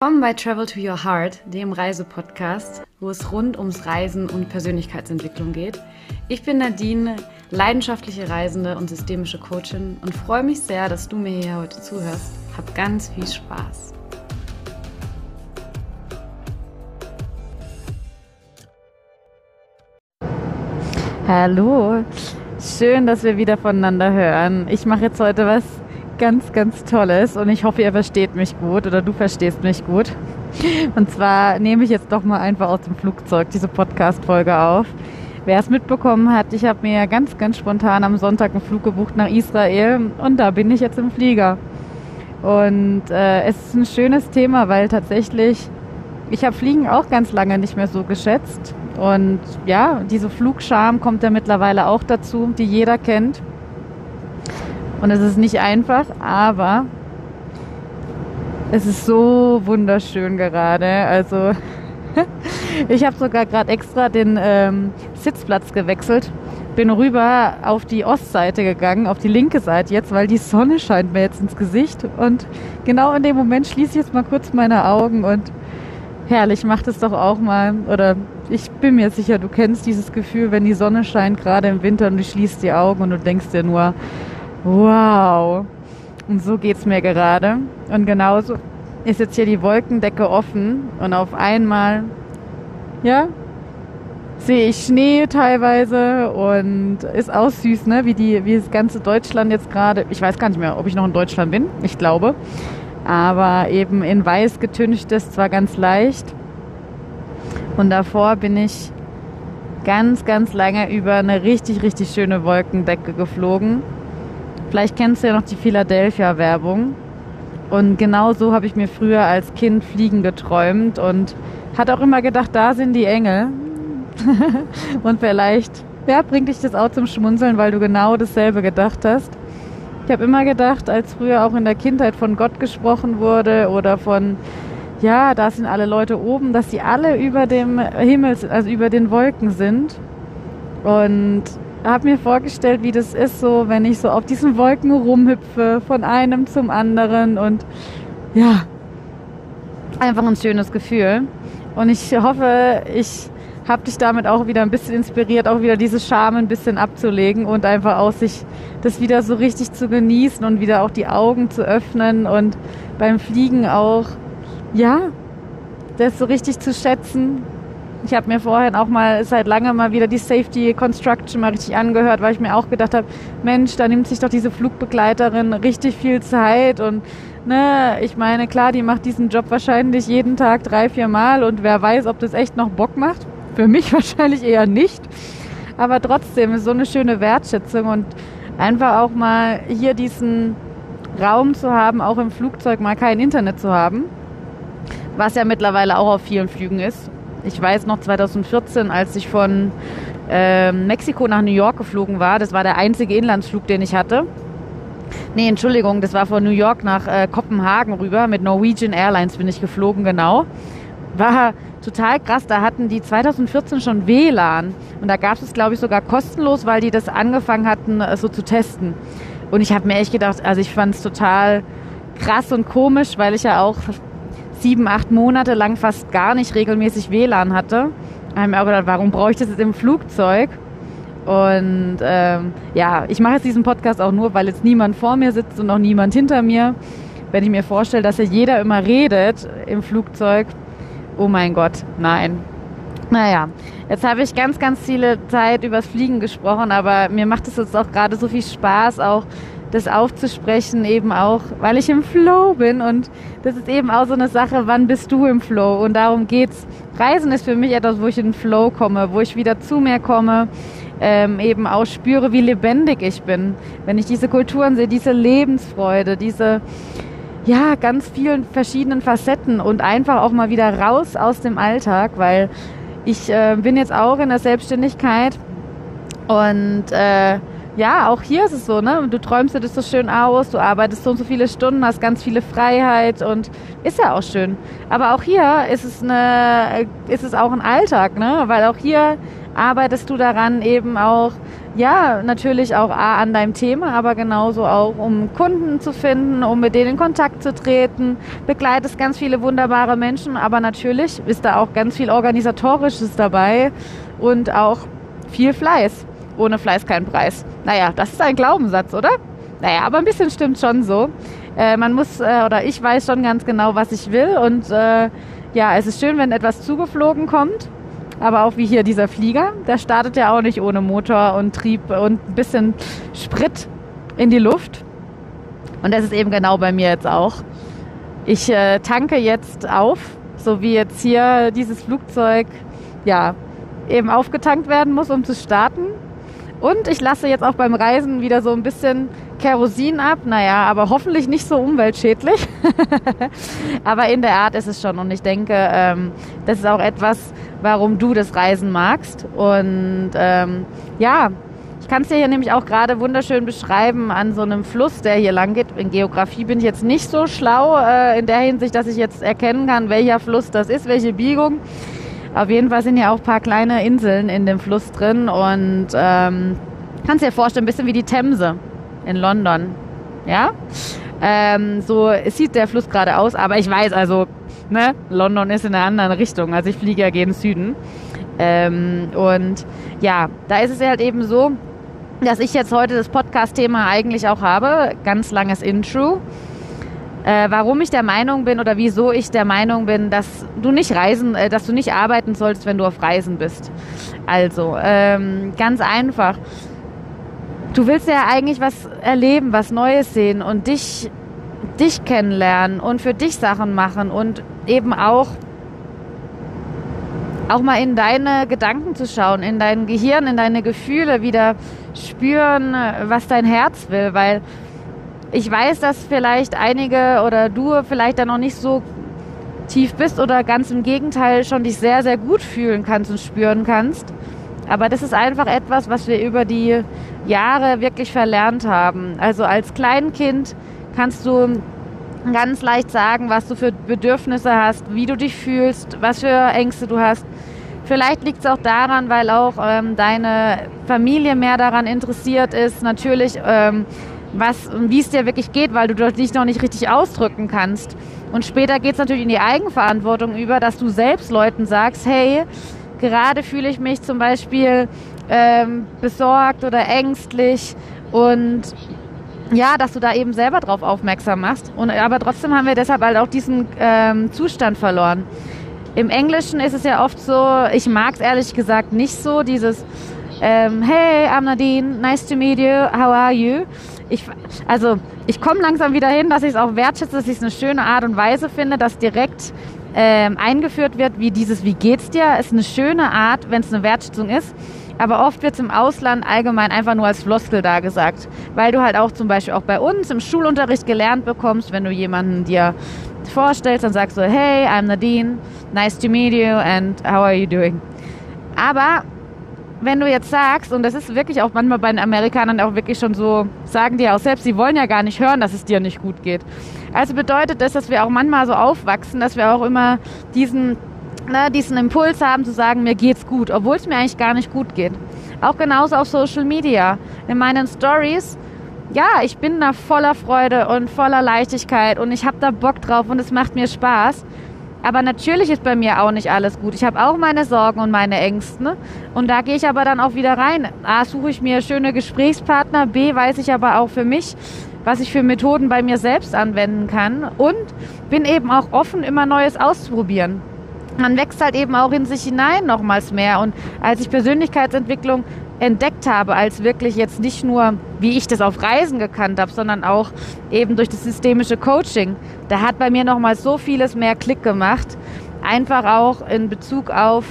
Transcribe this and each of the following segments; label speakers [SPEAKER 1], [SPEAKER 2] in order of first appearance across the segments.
[SPEAKER 1] Willkommen bei Travel to Your Heart, dem Reisepodcast, wo es rund ums Reisen und Persönlichkeitsentwicklung geht. Ich bin Nadine, leidenschaftliche Reisende und systemische Coachin und freue mich sehr, dass du mir hier heute zuhörst. Hab ganz viel Spaß. Hallo, schön, dass wir wieder voneinander hören. Ich mache jetzt heute was ganz, ganz Tolles und ich hoffe, ihr versteht mich gut oder du verstehst mich gut. Und zwar nehme ich jetzt doch mal einfach aus dem Flugzeug diese Podcast-Folge auf. Wer es mitbekommen hat, ich habe mir ganz, ganz spontan am Sonntag einen Flug gebucht nach Israel und da bin ich jetzt im Flieger. Und äh, es ist ein schönes Thema, weil tatsächlich, ich habe Fliegen auch ganz lange nicht mehr so geschätzt. Und ja, diese Flugscham kommt ja mittlerweile auch dazu, die jeder kennt. Und es ist nicht einfach, aber es ist so wunderschön gerade. Also ich habe sogar gerade extra den ähm, Sitzplatz gewechselt. Bin rüber auf die Ostseite gegangen, auf die linke Seite jetzt, weil die Sonne scheint mir jetzt ins Gesicht. Und genau in dem Moment schließe ich jetzt mal kurz meine Augen und herrlich, mach das doch auch mal. Oder ich bin mir sicher, du kennst dieses Gefühl, wenn die Sonne scheint, gerade im Winter und du schließt die Augen und du denkst dir nur, Wow. Und so geht's mir gerade. Und genauso ist jetzt hier die Wolkendecke offen und auf einmal, ja, sehe ich Schnee teilweise und ist auch süß, ne? Wie die, wie das ganze Deutschland jetzt gerade. Ich weiß gar nicht mehr, ob ich noch in Deutschland bin. Ich glaube. Aber eben in weiß getüncht ist, zwar ganz leicht. Und davor bin ich ganz, ganz lange über eine richtig, richtig schöne Wolkendecke geflogen. Vielleicht kennst du ja noch die Philadelphia-Werbung. Und genau so habe ich mir früher als Kind Fliegen geträumt und hat auch immer gedacht, da sind die Engel. und vielleicht ja, bringt dich das auch zum Schmunzeln, weil du genau dasselbe gedacht hast. Ich habe immer gedacht, als früher auch in der Kindheit von Gott gesprochen wurde oder von, ja, da sind alle Leute oben, dass sie alle über dem Himmel, also über den Wolken sind. Und habe mir vorgestellt, wie das ist, so wenn ich so auf diesen Wolken rumhüpfe, von einem zum anderen und ja, einfach ein schönes Gefühl. Und ich hoffe, ich habe dich damit auch wieder ein bisschen inspiriert, auch wieder diese Scham ein bisschen abzulegen und einfach auch sich das wieder so richtig zu genießen und wieder auch die Augen zu öffnen und beim Fliegen auch, ja, das so richtig zu schätzen, ich habe mir vorhin auch mal seit langem mal wieder die Safety Construction mal richtig angehört, weil ich mir auch gedacht habe, Mensch, da nimmt sich doch diese Flugbegleiterin richtig viel Zeit und ne, ich meine, klar, die macht diesen Job wahrscheinlich jeden Tag drei, vier Mal und wer weiß, ob das echt noch Bock macht. Für mich wahrscheinlich eher nicht. Aber trotzdem ist so eine schöne Wertschätzung und einfach auch mal hier diesen Raum zu haben, auch im Flugzeug mal kein Internet zu haben, was ja mittlerweile auch auf vielen Flügen ist ich weiß noch 2014, als ich von äh, Mexiko nach New York geflogen war, das war der einzige Inlandsflug, den ich hatte. Nee, Entschuldigung, das war von New York nach äh, Kopenhagen rüber. Mit Norwegian Airlines bin ich geflogen, genau. War total krass. Da hatten die 2014 schon WLAN. Und da gab es, glaube ich, sogar kostenlos, weil die das angefangen hatten, äh, so zu testen. Und ich habe mir echt gedacht, also ich fand es total krass und komisch, weil ich ja auch sieben, acht Monate lang fast gar nicht regelmäßig WLAN hatte. Da habe ich mir auch gedacht, warum brauche ich das jetzt im Flugzeug? Und ähm, ja, ich mache jetzt diesen Podcast auch nur, weil jetzt niemand vor mir sitzt und auch niemand hinter mir. Wenn ich mir vorstelle, dass ja jeder immer redet im Flugzeug, oh mein Gott, nein. Naja, jetzt habe ich ganz, ganz viele Zeit übers Fliegen gesprochen, aber mir macht es jetzt auch gerade so viel Spaß, auch das aufzusprechen, eben auch, weil ich im Flow bin. Und das ist eben auch so eine Sache, wann bist du im Flow? Und darum geht's. Reisen ist für mich etwas, wo ich in den Flow komme, wo ich wieder zu mir komme, ähm, eben auch spüre, wie lebendig ich bin. Wenn ich diese Kulturen sehe, diese Lebensfreude, diese, ja, ganz vielen verschiedenen Facetten und einfach auch mal wieder raus aus dem Alltag, weil ich äh, bin jetzt auch in der Selbstständigkeit und äh, ja, auch hier ist es so, ne? Du träumst dir das so schön aus, du arbeitest so und so viele Stunden, hast ganz viele Freiheit und ist ja auch schön. Aber auch hier ist es eine, ist es auch ein Alltag, ne? Weil auch hier arbeitest du daran, eben auch ja, natürlich auch A, an deinem Thema, aber genauso auch, um Kunden zu finden, um mit denen in Kontakt zu treten. Begleitest ganz viele wunderbare Menschen, aber natürlich ist da auch ganz viel Organisatorisches dabei und auch viel Fleiß. Ohne Fleiß kein Preis. Naja, das ist ein Glaubenssatz, oder? Naja, aber ein bisschen stimmt schon so. Äh, man muss, äh, oder ich weiß schon ganz genau, was ich will und äh, ja, es ist schön, wenn etwas zugeflogen kommt aber auch wie hier dieser Flieger, der startet ja auch nicht ohne Motor und Trieb und ein bisschen Sprit in die Luft. Und das ist eben genau bei mir jetzt auch. Ich äh, tanke jetzt auf, so wie jetzt hier dieses Flugzeug ja eben aufgetankt werden muss, um zu starten. Und ich lasse jetzt auch beim Reisen wieder so ein bisschen Kerosin ab. Naja, aber hoffentlich nicht so umweltschädlich. aber in der Art ist es schon. Und ich denke, ähm, das ist auch etwas, warum du das Reisen magst. Und ähm, ja, ich kann es dir hier nämlich auch gerade wunderschön beschreiben an so einem Fluss, der hier lang geht. In Geografie bin ich jetzt nicht so schlau äh, in der Hinsicht, dass ich jetzt erkennen kann, welcher Fluss das ist, welche Biegung. Auf jeden Fall sind ja auch ein paar kleine Inseln in dem Fluss drin und ähm, kannst dir vorstellen, ein bisschen wie die Themse in London. Ja? Ähm, so sieht der Fluss gerade aus, aber ich weiß also, ne, London ist in einer anderen Richtung. Also ich fliege ja gegen Süden. Ähm, und ja, da ist es halt eben so, dass ich jetzt heute das Podcast-Thema eigentlich auch habe. Ganz langes Intro. Äh, warum ich der Meinung bin oder wieso ich der Meinung bin, dass du nicht reisen, äh, dass du nicht arbeiten sollst, wenn du auf Reisen bist. Also, ähm, ganz einfach. Du willst ja eigentlich was erleben, was Neues sehen und dich dich kennenlernen und für dich Sachen machen und eben auch auch mal in deine Gedanken zu schauen, in dein Gehirn, in deine Gefühle wieder spüren, was dein Herz will, weil ich weiß, dass vielleicht einige oder du vielleicht da noch nicht so tief bist oder ganz im Gegenteil schon dich sehr, sehr gut fühlen kannst und spüren kannst. Aber das ist einfach etwas, was wir über die Jahre wirklich verlernt haben. Also als Kleinkind kannst du ganz leicht sagen, was du für Bedürfnisse hast, wie du dich fühlst, was für Ängste du hast. Vielleicht liegt es auch daran, weil auch ähm, deine Familie mehr daran interessiert ist, natürlich, ähm, was, wie es dir wirklich geht, weil du dich noch nicht richtig ausdrücken kannst. Und später geht es natürlich in die Eigenverantwortung über, dass du selbst Leuten sagst, hey, gerade fühle ich mich zum Beispiel ähm, besorgt oder ängstlich und ja, dass du da eben selber drauf aufmerksam machst. Und, aber trotzdem haben wir deshalb halt auch diesen ähm, Zustand verloren. Im Englischen ist es ja oft so, ich mag es ehrlich gesagt nicht so, dieses ähm, Hey, I'm Nadine, nice to meet you, how are you? Ich, also ich komme langsam wieder hin, dass ich es auch wertschätze, dass ich es eine schöne Art und Weise finde, dass direkt ähm, eingeführt wird, wie dieses Wie geht's dir? Ist eine schöne Art, wenn es eine Wertschätzung ist. Aber oft wird es im Ausland allgemein einfach nur als Floskel da gesagt. Weil du halt auch zum Beispiel auch bei uns im Schulunterricht gelernt bekommst, wenn du jemanden dir vorstellst, dann sagst du, hey, I'm Nadine, nice to meet you and how are you doing? Aber wenn du jetzt sagst, und das ist wirklich auch manchmal bei den Amerikanern auch wirklich schon so, sagen die auch selbst, sie wollen ja gar nicht hören, dass es dir nicht gut geht. Also bedeutet das, dass wir auch manchmal so aufwachsen, dass wir auch immer diesen ne, diesen Impuls haben zu sagen, mir geht's gut, obwohl es mir eigentlich gar nicht gut geht. Auch genauso auf Social Media. In meinen Stories, ja, ich bin da voller Freude und voller Leichtigkeit und ich habe da Bock drauf und es macht mir Spaß. Aber natürlich ist bei mir auch nicht alles gut. Ich habe auch meine Sorgen und meine Ängste. Ne? Und da gehe ich aber dann auch wieder rein. A, suche ich mir schöne Gesprächspartner. B, weiß ich aber auch für mich, was ich für Methoden bei mir selbst anwenden kann. Und bin eben auch offen, immer Neues auszuprobieren man wächst halt eben auch in sich hinein nochmals mehr. Und als ich Persönlichkeitsentwicklung entdeckt habe, als wirklich jetzt nicht nur, wie ich das auf Reisen gekannt habe, sondern auch eben durch das systemische Coaching, da hat bei mir nochmals so vieles mehr Klick gemacht. Einfach auch in Bezug auf,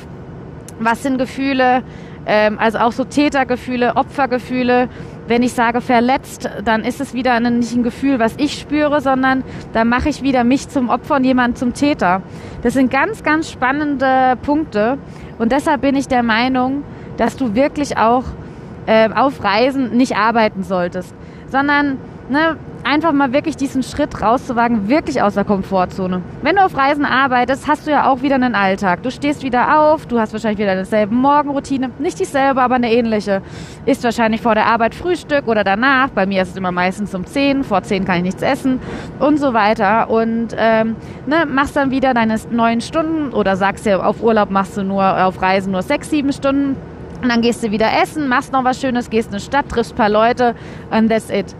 [SPEAKER 1] was sind Gefühle, ähm, also auch so Tätergefühle, Opfergefühle, wenn ich sage verletzt, dann ist es wieder nicht ein Gefühl, was ich spüre, sondern da mache ich wieder mich zum Opfer und jemanden zum Täter. Das sind ganz, ganz spannende Punkte. Und deshalb bin ich der Meinung, dass du wirklich auch äh, auf Reisen nicht arbeiten solltest, sondern ne, einfach mal wirklich diesen Schritt rauszuwagen, wirklich aus der Komfortzone. Wenn du auf Reisen arbeitest, hast du ja auch wieder einen Alltag. Du stehst wieder auf, du hast wahrscheinlich wieder dieselbe Morgenroutine. Nicht dieselbe, aber eine ähnliche. Ist wahrscheinlich vor der Arbeit Frühstück oder danach. Bei mir ist es immer meistens um 10, vor 10 kann ich nichts essen und so weiter. Und ähm, ne, machst dann wieder deine neun Stunden oder sagst ja, auf Urlaub machst du nur, auf Reisen nur sechs, sieben Stunden. Und dann gehst du wieder essen, machst noch was Schönes, gehst in eine Stadt, triffst ein paar Leute and that's it.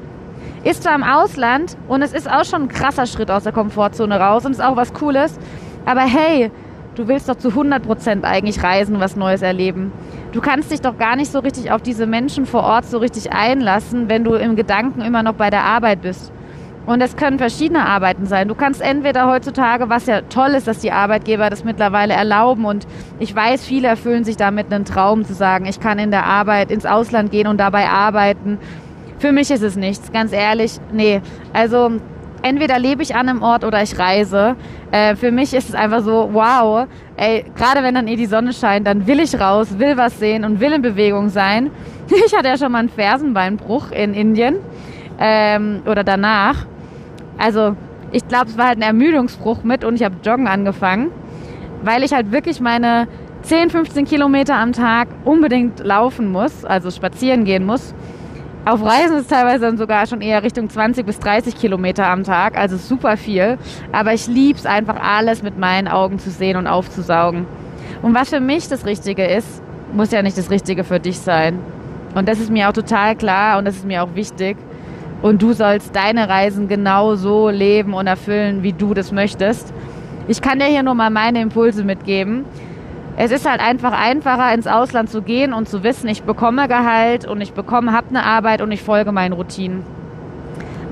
[SPEAKER 1] Ist zwar im Ausland und es ist auch schon ein krasser Schritt aus der Komfortzone raus und ist auch was Cooles, aber hey, du willst doch zu 100% eigentlich reisen, was Neues erleben. Du kannst dich doch gar nicht so richtig auf diese Menschen vor Ort so richtig einlassen, wenn du im Gedanken immer noch bei der Arbeit bist. Und es können verschiedene Arbeiten sein. Du kannst entweder heutzutage, was ja toll ist, dass die Arbeitgeber das mittlerweile erlauben und ich weiß, viele erfüllen sich damit einen Traum zu sagen, ich kann in der Arbeit ins Ausland gehen und dabei arbeiten für mich ist es nichts, ganz ehrlich. Nee, also entweder lebe ich an einem Ort oder ich reise. Äh, für mich ist es einfach so, wow, ey, gerade wenn dann eh die Sonne scheint, dann will ich raus, will was sehen und will in Bewegung sein. Ich hatte ja schon mal einen Fersenbeinbruch in Indien ähm, oder danach. Also ich glaube, es war halt ein Ermüdungsbruch mit und ich habe Joggen angefangen, weil ich halt wirklich meine 10, 15 Kilometer am Tag unbedingt laufen muss, also spazieren gehen muss. Auf Reisen ist es teilweise dann sogar schon eher Richtung 20 bis 30 Kilometer am Tag, also super viel. Aber ich liebe es einfach alles mit meinen Augen zu sehen und aufzusaugen. Und was für mich das Richtige ist, muss ja nicht das Richtige für dich sein. Und das ist mir auch total klar und das ist mir auch wichtig. Und du sollst deine Reisen genau so leben und erfüllen, wie du das möchtest. Ich kann dir hier nur mal meine Impulse mitgeben es ist halt einfach einfacher, ins Ausland zu gehen und zu wissen, ich bekomme Gehalt und ich bekomme, habe eine Arbeit und ich folge meinen Routinen.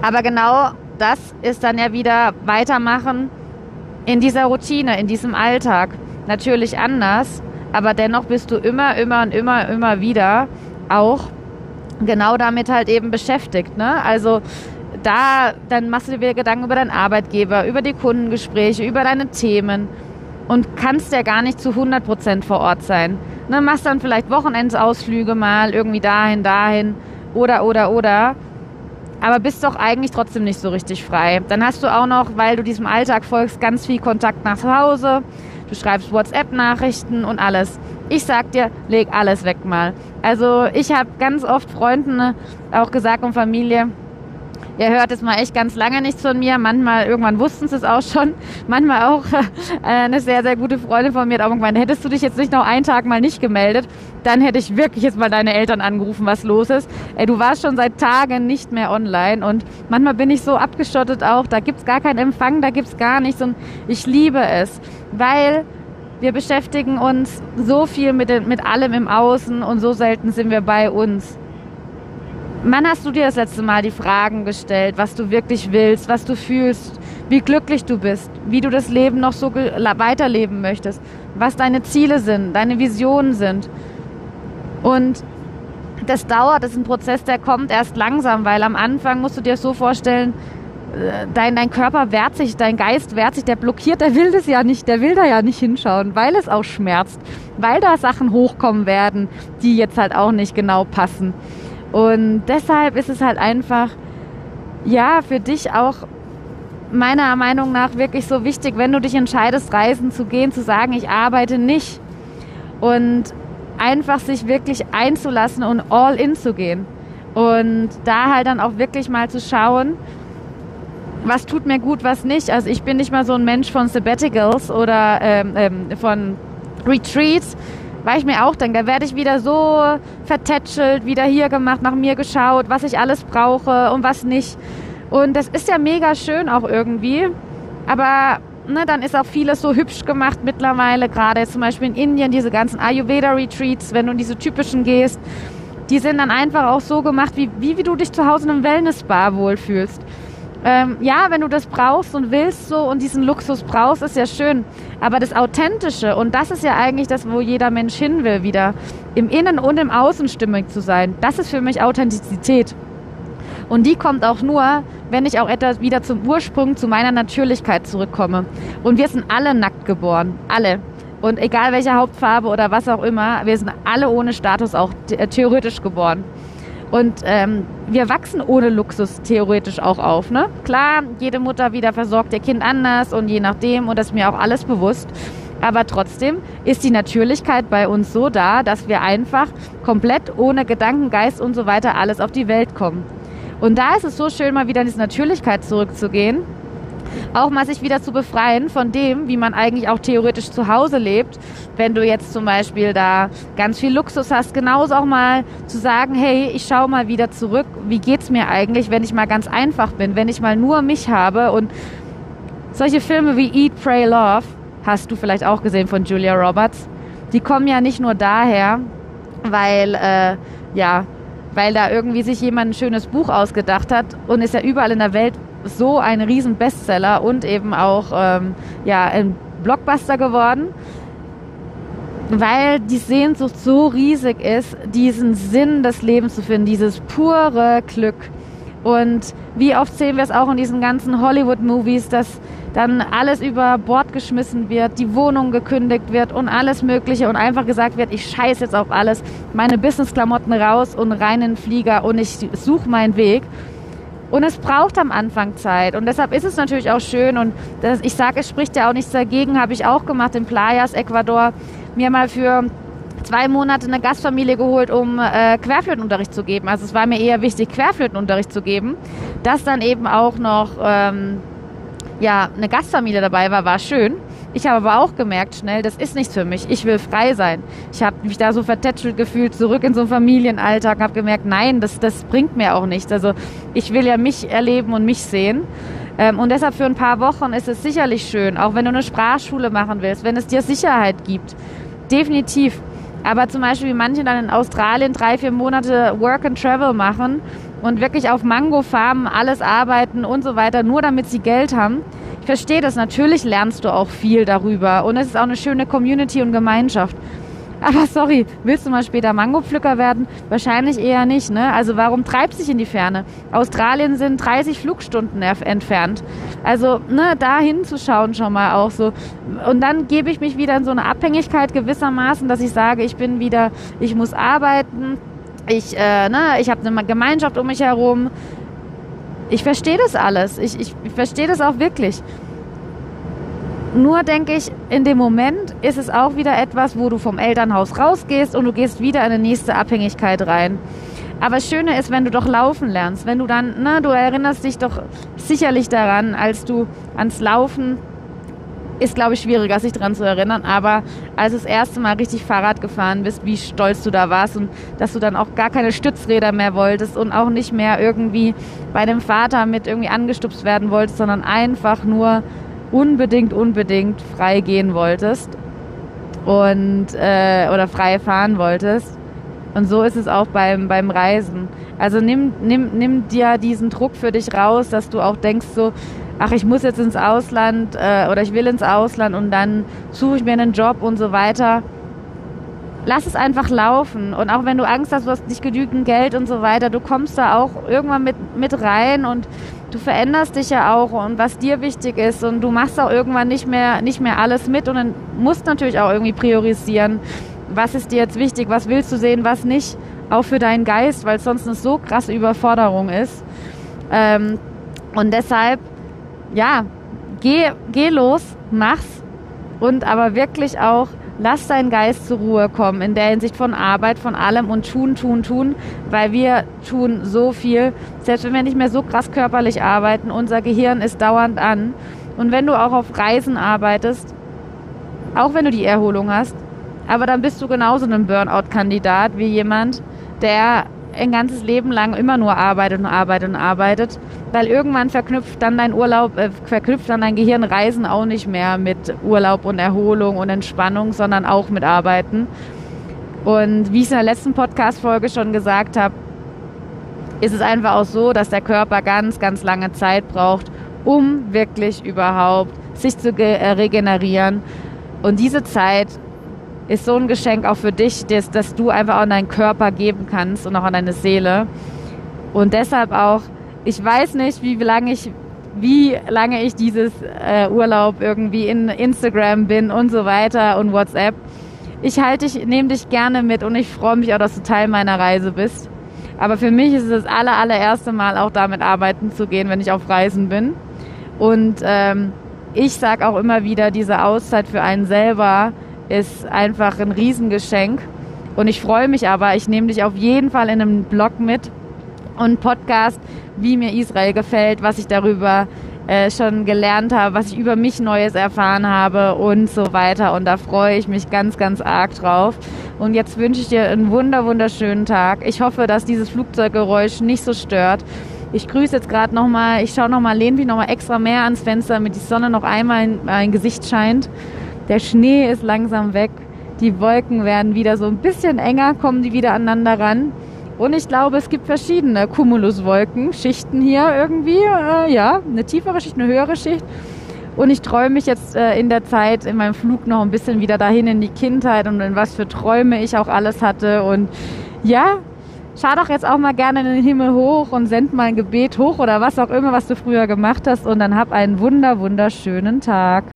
[SPEAKER 1] Aber genau das ist dann ja wieder weitermachen in dieser Routine, in diesem Alltag. Natürlich anders, aber dennoch bist du immer, immer und immer, immer wieder auch genau damit halt eben beschäftigt. Ne? Also da, dann machst du dir wieder Gedanken über deinen Arbeitgeber, über die Kundengespräche, über deine Themen und kannst ja gar nicht zu 100 Prozent vor Ort sein. Ne, machst dann vielleicht Wochenendsausflüge mal irgendwie dahin, dahin oder, oder, oder. Aber bist doch eigentlich trotzdem nicht so richtig frei. Dann hast du auch noch, weil du diesem Alltag folgst, ganz viel Kontakt nach Hause. Du schreibst WhatsApp-Nachrichten und alles. Ich sag dir, leg alles weg mal. Also ich habe ganz oft Freunden ne, auch gesagt und Familie, Ihr hört es mal echt ganz lange nichts von mir. Manchmal, irgendwann wussten sie es auch schon. Manchmal auch äh, eine sehr, sehr gute Freundin von mir hat auch irgendwann, hättest du dich jetzt nicht noch einen Tag mal nicht gemeldet, dann hätte ich wirklich jetzt mal deine Eltern angerufen, was los ist. Ey, du warst schon seit Tagen nicht mehr online und manchmal bin ich so abgeschottet auch. Da gibt's gar keinen Empfang, da gibt's gar nichts und ich liebe es, weil wir beschäftigen uns so viel mit, mit allem im Außen und so selten sind wir bei uns. Wann hast du dir das letzte Mal die Fragen gestellt, was du wirklich willst, was du fühlst, wie glücklich du bist, wie du das Leben noch so weiterleben möchtest, was deine Ziele sind, deine Visionen sind? Und das dauert, das ist ein Prozess, der kommt erst langsam, weil am Anfang musst du dir so vorstellen, äh, dein, dein Körper wehrt sich, dein Geist wehrt sich, der blockiert, der will das ja nicht, der will da ja nicht hinschauen, weil es auch schmerzt, weil da Sachen hochkommen werden, die jetzt halt auch nicht genau passen. Und deshalb ist es halt einfach, ja, für dich auch meiner Meinung nach wirklich so wichtig, wenn du dich entscheidest, reisen zu gehen, zu sagen, ich arbeite nicht. Und einfach sich wirklich einzulassen und all in zu gehen. Und da halt dann auch wirklich mal zu schauen, was tut mir gut, was nicht. Also ich bin nicht mal so ein Mensch von Sabbaticals oder ähm, ähm, von Retreats, weil ich mir auch denke, da werde ich wieder so vertätschelt, wieder hier gemacht, nach mir geschaut, was ich alles brauche und was nicht. Und das ist ja mega schön auch irgendwie. Aber ne, dann ist auch vieles so hübsch gemacht mittlerweile, gerade zum Beispiel in Indien, diese ganzen Ayurveda-Retreats, wenn du in diese typischen gehst, die sind dann einfach auch so gemacht, wie, wie, wie du dich zu Hause in einem Wellness-Bar wohlfühlst. Ähm, ja, wenn du das brauchst und willst so und diesen Luxus brauchst, ist ja schön. Aber das Authentische, und das ist ja eigentlich das, wo jeder Mensch hin will, wieder im Innen und im Außen stimmig zu sein, das ist für mich Authentizität. Und die kommt auch nur, wenn ich auch etwas wieder zum Ursprung, zu meiner Natürlichkeit zurückkomme. Und wir sind alle nackt geboren. Alle. Und egal welche Hauptfarbe oder was auch immer, wir sind alle ohne Status auch theoretisch geboren. Und ähm, wir wachsen ohne Luxus theoretisch auch auf. Ne? Klar, jede Mutter wieder versorgt ihr Kind anders und je nachdem, und das ist mir auch alles bewusst. Aber trotzdem ist die Natürlichkeit bei uns so da, dass wir einfach komplett ohne Gedanken, Geist und so weiter alles auf die Welt kommen. Und da ist es so schön, mal wieder in diese Natürlichkeit zurückzugehen auch mal sich wieder zu befreien von dem, wie man eigentlich auch theoretisch zu Hause lebt. Wenn du jetzt zum Beispiel da ganz viel Luxus hast, genauso auch mal zu sagen, hey, ich schaue mal wieder zurück, wie geht's mir eigentlich, wenn ich mal ganz einfach bin, wenn ich mal nur mich habe und solche Filme wie Eat, Pray, Love hast du vielleicht auch gesehen von Julia Roberts. Die kommen ja nicht nur daher, weil äh, ja, weil da irgendwie sich jemand ein schönes Buch ausgedacht hat und ist ja überall in der Welt so ein riesen Bestseller und eben auch ähm, ja, ein Blockbuster geworden, weil die Sehnsucht so riesig ist, diesen Sinn des Lebens zu finden, dieses pure Glück. Und wie oft sehen wir es auch in diesen ganzen Hollywood-Movies, dass dann alles über Bord geschmissen wird, die Wohnung gekündigt wird und alles Mögliche und einfach gesagt wird, ich scheiße jetzt auf alles, meine Business-Klamotten raus und rein in den Flieger und ich suche meinen Weg. Und es braucht am Anfang Zeit. Und deshalb ist es natürlich auch schön. Und das, ich sage, es spricht ja auch nichts dagegen, habe ich auch gemacht in Playas, Ecuador, mir mal für zwei Monate eine Gastfamilie geholt, um äh, Querflötenunterricht zu geben. Also es war mir eher wichtig, Querflötenunterricht zu geben. Dass dann eben auch noch ähm, ja, eine Gastfamilie dabei war, war schön. Ich habe aber auch gemerkt schnell, das ist nichts für mich. Ich will frei sein. Ich habe mich da so vertätschelt gefühlt, zurück in so einen Familienalltag, habe gemerkt, nein, das, das bringt mir auch nichts. Also ich will ja mich erleben und mich sehen. Ähm, und deshalb für ein paar Wochen ist es sicherlich schön, auch wenn du eine Sprachschule machen willst, wenn es dir Sicherheit gibt. Definitiv. Aber zum Beispiel, wie manche dann in Australien drei, vier Monate Work and Travel machen und wirklich auf Mango-Farmen alles arbeiten und so weiter, nur damit sie Geld haben verstehe das, natürlich lernst du auch viel darüber und es ist auch eine schöne Community und Gemeinschaft. Aber sorry, willst du mal später Mangopflücker werden? Wahrscheinlich eher nicht, ne? Also warum treibst dich in die Ferne? Australien sind 30 Flugstunden entfernt. Also, ne, da hinzuschauen schon mal auch so. Und dann gebe ich mich wieder in so eine Abhängigkeit gewissermaßen, dass ich sage, ich bin wieder, ich muss arbeiten, ich, äh, ne, ich habe eine Gemeinschaft um mich herum, ich verstehe das alles. Ich, ich, ich verstehe das auch wirklich. Nur denke ich, in dem Moment ist es auch wieder etwas, wo du vom Elternhaus rausgehst und du gehst wieder in eine nächste Abhängigkeit rein. Aber das Schöne ist, wenn du doch laufen lernst, wenn du dann, ne, du erinnerst dich doch sicherlich daran, als du ans Laufen ist, glaube ich, schwieriger, sich daran zu erinnern. Aber als du das erste Mal richtig Fahrrad gefahren bist, wie stolz du da warst und dass du dann auch gar keine Stützräder mehr wolltest und auch nicht mehr irgendwie bei dem Vater mit irgendwie angestupst werden wolltest, sondern einfach nur unbedingt, unbedingt frei gehen wolltest und äh, oder frei fahren wolltest. Und so ist es auch beim, beim Reisen. Also nimm, nimm, nimm dir diesen Druck für dich raus, dass du auch denkst so, ach, ich muss jetzt ins Ausland äh, oder ich will ins Ausland und dann suche ich mir einen Job und so weiter. Lass es einfach laufen. Und auch wenn du Angst hast, du hast nicht genügend Geld und so weiter, du kommst da auch irgendwann mit, mit rein und du veränderst dich ja auch und was dir wichtig ist und du machst auch irgendwann nicht mehr, nicht mehr alles mit und dann musst natürlich auch irgendwie priorisieren. Was ist dir jetzt wichtig? Was willst du sehen? Was nicht? Auch für deinen Geist, weil es sonst eine so krasse Überforderung ist. Ähm, und deshalb ja, geh, geh los, mach's und aber wirklich auch lass deinen Geist zur Ruhe kommen in der Hinsicht von Arbeit, von allem und tun, tun, tun, weil wir tun so viel. Selbst wenn wir nicht mehr so krass körperlich arbeiten, unser Gehirn ist dauernd an. Und wenn du auch auf Reisen arbeitest, auch wenn du die Erholung hast, aber dann bist du genauso ein Burnout-Kandidat wie jemand, der ein ganzes Leben lang immer nur arbeitet und arbeitet und arbeitet, weil irgendwann verknüpft dann dein Urlaub, äh, verknüpft dann dein Gehirn Reisen auch nicht mehr mit Urlaub und Erholung und Entspannung, sondern auch mit Arbeiten. Und wie ich es in der letzten Podcast-Folge schon gesagt habe, ist es einfach auch so, dass der Körper ganz, ganz lange Zeit braucht, um wirklich überhaupt sich zu äh, regenerieren. Und diese Zeit ist so ein Geschenk auch für dich, dass, dass du einfach an deinen Körper geben kannst und auch an deine Seele. Und deshalb auch, ich weiß nicht, wie lange ich, wie lange ich dieses äh, Urlaub irgendwie in Instagram bin und so weiter und WhatsApp. Ich halte dich, nehme dich gerne mit und ich freue mich auch, dass du Teil meiner Reise bist. Aber für mich ist es das aller, allererste Mal auch damit arbeiten zu gehen, wenn ich auf Reisen bin. Und ähm, ich sage auch immer wieder, diese Auszeit für einen selber ist einfach ein Riesengeschenk. Und ich freue mich aber, ich nehme dich auf jeden Fall in einem Blog mit und Podcast, wie mir Israel gefällt, was ich darüber äh, schon gelernt habe, was ich über mich Neues erfahren habe und so weiter. Und da freue ich mich ganz, ganz arg drauf. Und jetzt wünsche ich dir einen wunder, wunderschönen Tag. Ich hoffe, dass dieses Flugzeuggeräusch nicht so stört. Ich grüße jetzt gerade nochmal, ich schaue nochmal, lehne mich nochmal extra mehr ans Fenster, damit die Sonne noch einmal in mein Gesicht scheint. Der Schnee ist langsam weg. Die Wolken werden wieder so ein bisschen enger, kommen die wieder aneinander ran. Und ich glaube, es gibt verschiedene Cumuluswolken, Schichten hier irgendwie. Äh, ja, eine tiefere Schicht, eine höhere Schicht. Und ich träume mich jetzt äh, in der Zeit in meinem Flug noch ein bisschen wieder dahin in die Kindheit und in was für Träume ich auch alles hatte. Und ja, schau doch jetzt auch mal gerne in den Himmel hoch und send mal ein Gebet hoch oder was auch immer, was du früher gemacht hast. Und dann hab einen wunder, wunderschönen Tag.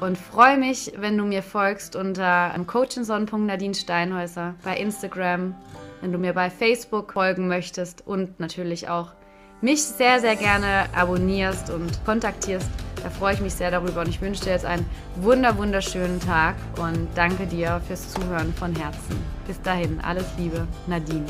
[SPEAKER 1] Und freue mich, wenn du mir folgst unter coachinson.nadine Steinhäuser bei Instagram wenn du mir bei Facebook folgen möchtest und natürlich auch mich sehr, sehr gerne abonnierst und kontaktierst. Da freue ich mich sehr darüber und ich wünsche dir jetzt einen wunder, wunderschönen Tag und danke dir fürs Zuhören von Herzen. Bis dahin, alles Liebe, Nadine.